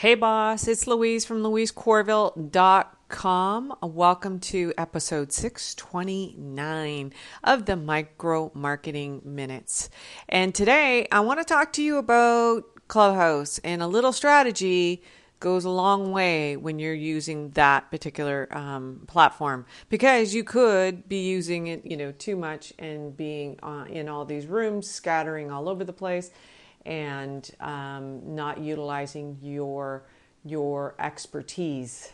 Hey, boss, it's Louise from louisecorville.com. Welcome to episode 629 of the Micro Marketing Minutes. And today I want to talk to you about Clubhouse and a little strategy goes a long way when you're using that particular um, platform because you could be using it, you know, too much and being uh, in all these rooms, scattering all over the place and um, not utilizing your your expertise.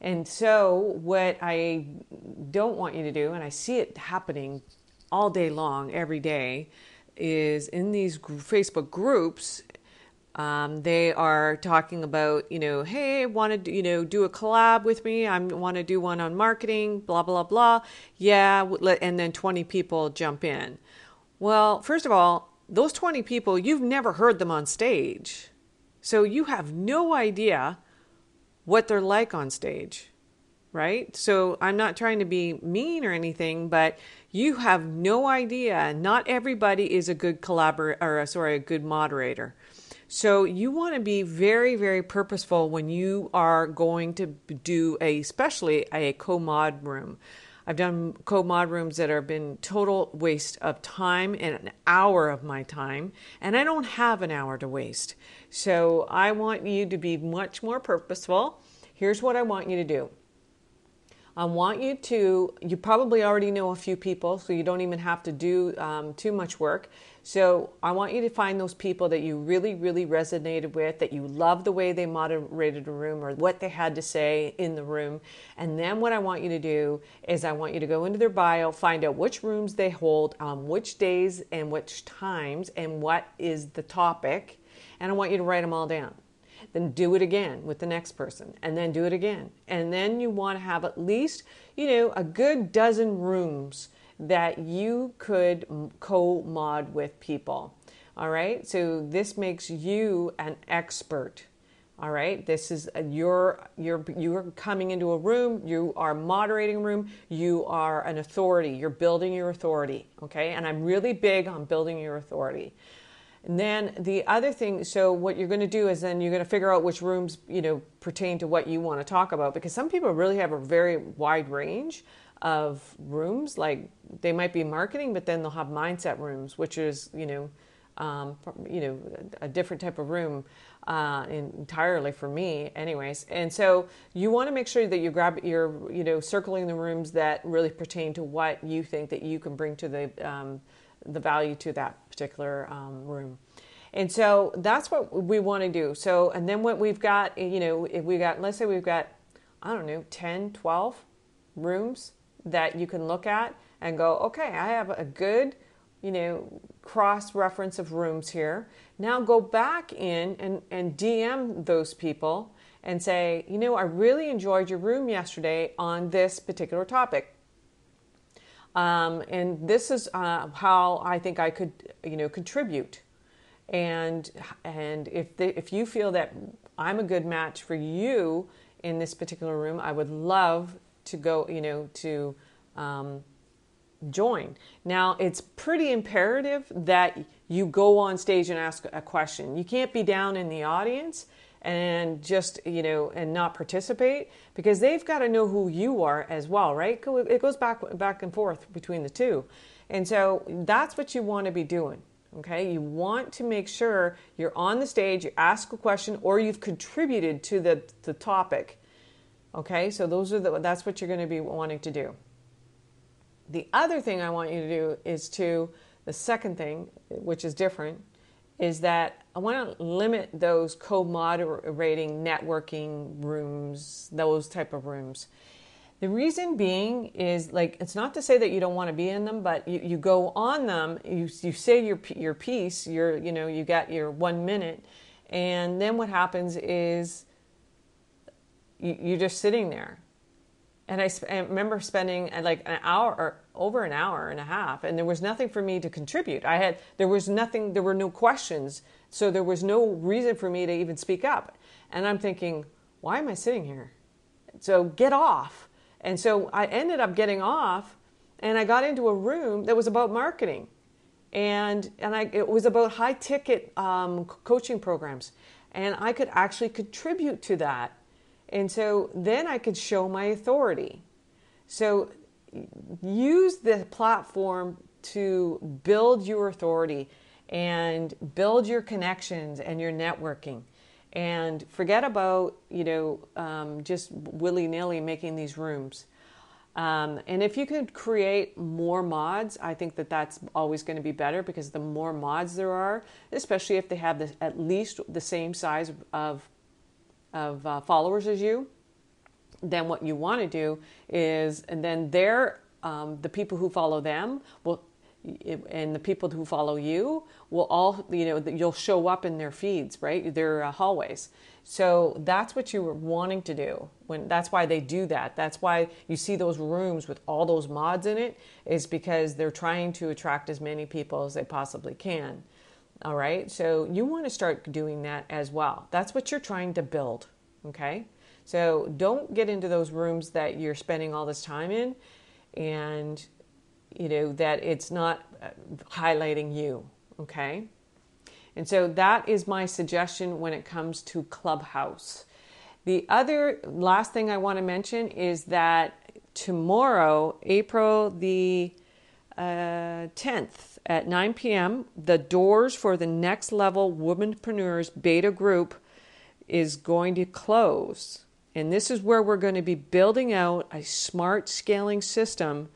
And so, what I don't want you to do, and I see it happening all day long, every day, is in these Facebook groups. Um, they are talking about, you know, hey, want to, you know, do a collab with me? I want to do one on marketing, blah blah blah. Yeah, and then twenty people jump in. Well, first of all, those 20 people, you've never heard them on stage. So you have no idea what they're like on stage, right? So I'm not trying to be mean or anything, but you have no idea. Not everybody is a good collaborator, or uh, sorry, a good moderator. So you want to be very, very purposeful when you are going to do a, especially a co-mod room. I've done co-mod rooms that have been total waste of time and an hour of my time, and I don't have an hour to waste. So I want you to be much more purposeful. Here's what I want you to do. I want you to, you probably already know a few people, so you don't even have to do um, too much work. So I want you to find those people that you really, really resonated with, that you love the way they moderated a room or what they had to say in the room. And then what I want you to do is I want you to go into their bio, find out which rooms they hold, um, which days and which times, and what is the topic. And I want you to write them all down then do it again with the next person and then do it again and then you want to have at least you know a good dozen rooms that you could co mod with people. All right, so this makes you an expert. All right, this is a, you're you're you're coming into a room. You are moderating a room. You are an authority. You're building your authority. Okay, and I'm really big on building your authority. And then the other thing, so what you're going to do is then you're going to figure out which rooms you know pertain to what you want to talk about because some people really have a very wide range of rooms. Like they might be marketing, but then they'll have mindset rooms, which is you know, um, you know, a different type of room uh, entirely for me, anyways. And so you want to make sure that you grab you're you know circling the rooms that really pertain to what you think that you can bring to the um, the value to that particular um, room. And so that's what we want to do. So, and then what we've got, you know, if we got, let's say we've got, I don't know, 10, 12 rooms that you can look at and go, okay, I have a good, you know, cross reference of rooms here. Now go back in and, and DM those people and say, you know, I really enjoyed your room yesterday on this particular topic. Um, and this is uh, how I think I could, you know, contribute. And and if the, if you feel that I'm a good match for you in this particular room, I would love to go, you know, to um, join. Now, it's pretty imperative that you go on stage and ask a question. You can't be down in the audience and just, you know, and not participate because they've got to know who you are as well, right? It goes back back and forth between the two. And so that's what you want to be doing. Okay, you want to make sure you're on the stage, you ask a question, or you've contributed to the, the topic. Okay, so those are the that's what you're going to be wanting to do. The other thing I want you to do is to, the second thing, which is different, is that I want to limit those co-moderating networking rooms, those type of rooms. The reason being is like it's not to say that you don't want to be in them, but you, you go on them, you you say your your piece, you're you know you got your one minute, and then what happens is you, you're just sitting there and I, sp- I, remember spending like an hour or over an hour and a half and there was nothing for me to contribute. I had there was nothing there were no questions so there was no reason for me to even speak up. And i'm thinking why am i sitting here? So get off. And so i ended up getting off and i got into a room that was about marketing. And and I, it was about high ticket um, coaching programs. And I could actually contribute to that. And so then I could show my authority. So use the platform to build your authority and build your connections and your networking. And forget about you know um, just willy-nilly making these rooms. Um, and if you could create more mods i think that that's always going to be better because the more mods there are especially if they have the, at least the same size of of uh, followers as you then what you want to do is and then they're um, the people who follow them will and the people who follow you will all you know you'll show up in their feeds right? Their uh, hallways. So that's what you were wanting to do when that's why they do that. That's why you see those rooms with all those mods in it is because they're trying to attract as many people as they possibly can. All right? So you want to start doing that as well. That's what you're trying to build okay so don't get into those rooms that you're spending all this time in and you know, that it's not uh, highlighting you, okay? And so that is my suggestion when it comes to Clubhouse. The other last thing I want to mention is that tomorrow, April the uh, 10th at 9 p.m., the doors for the next level womanpreneurs beta group is going to close. And this is where we're going to be building out a smart scaling system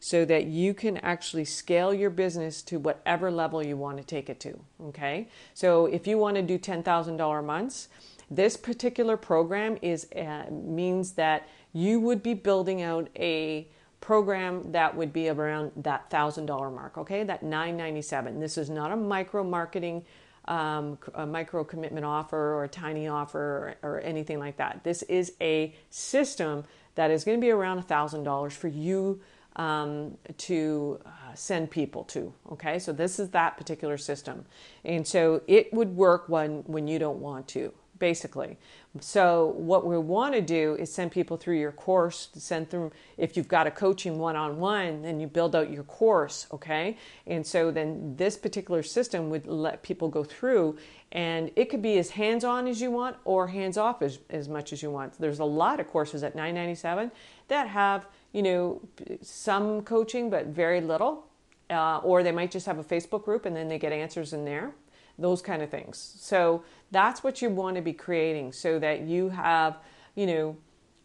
so that you can actually scale your business to whatever level you want to take it to. Okay, so if you want to do ten thousand dollar months, this particular program is uh, means that you would be building out a program that would be around that thousand dollar mark. Okay, that nine ninety seven. This is not a micro marketing. Um, a micro commitment offer or a tiny offer or, or anything like that. This is a system that is going to be around $1,000 for you um, to uh, send people to. Okay, so this is that particular system, and so it would work when when you don't want to, basically. So what we want to do is send people through your course. Send them if you've got a coaching one on one, then you build out your course. Okay, and so then this particular system would let people go through. And it could be as hands on as you want or hands off as, as much as you want. There's a lot of courses at 997 that have you know, some coaching, but very little. Uh, or they might just have a Facebook group and then they get answers in there, those kind of things. So that's what you want to be creating so that you have, you know,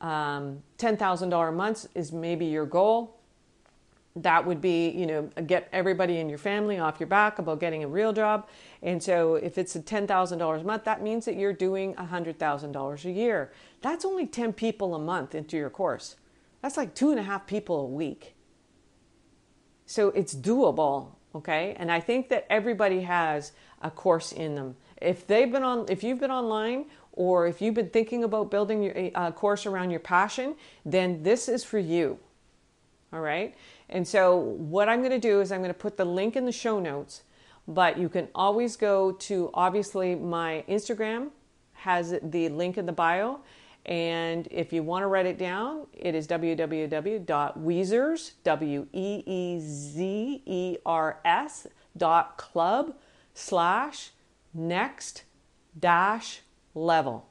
um, $10,000 months is maybe your goal. That would be, you know, get everybody in your family off your back about getting a real job. And so if it's a $10,000 a month, that means that you're doing $100,000 a year. That's only 10 people a month into your course. That's like two and a half people a week. So it's doable, okay? And I think that everybody has a course in them. If they've been on, if you've been online, or if you've been thinking about building your course around your passion, then this is for you. All right. And so what I'm going to do is I'm going to put the link in the show notes, but you can always go to obviously my Instagram has the link in the bio and if you want to write it down, it is www.weezers, W E E Z E R S dot club slash next dash level.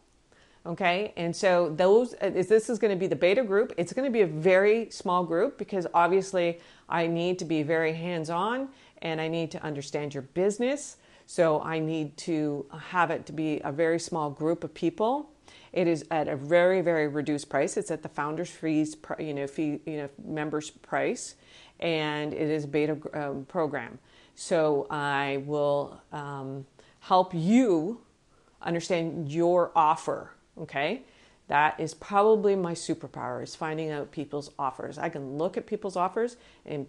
Okay, and so those uh, this is going to be the beta group. It's going to be a very small group because obviously I need to be very hands on and I need to understand your business. So I need to have it to be a very small group of people it is at a very very reduced price. It's at the founders fees you know fee you know members price, and it is a beta um, program. So I will um, help you understand your offer. Okay. That is probably my superpower is finding out people's offers. I can look at people's offers and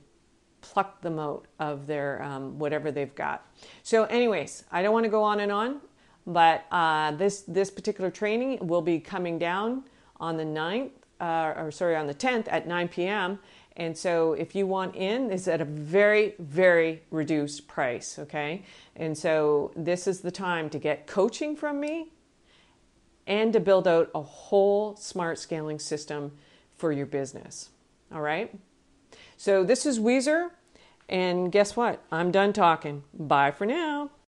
pluck them out of their um, whatever they've got. So, anyways, I don't want to go on and on. But uh, this this particular training will be coming down on the 9th, uh, or sorry, on the 10th at 9 p.m. And so if you want in, it's at a very, very reduced price, okay? And so this is the time to get coaching from me and to build out a whole smart scaling system for your business. All right? So this is Weezer, and guess what? I'm done talking. Bye for now.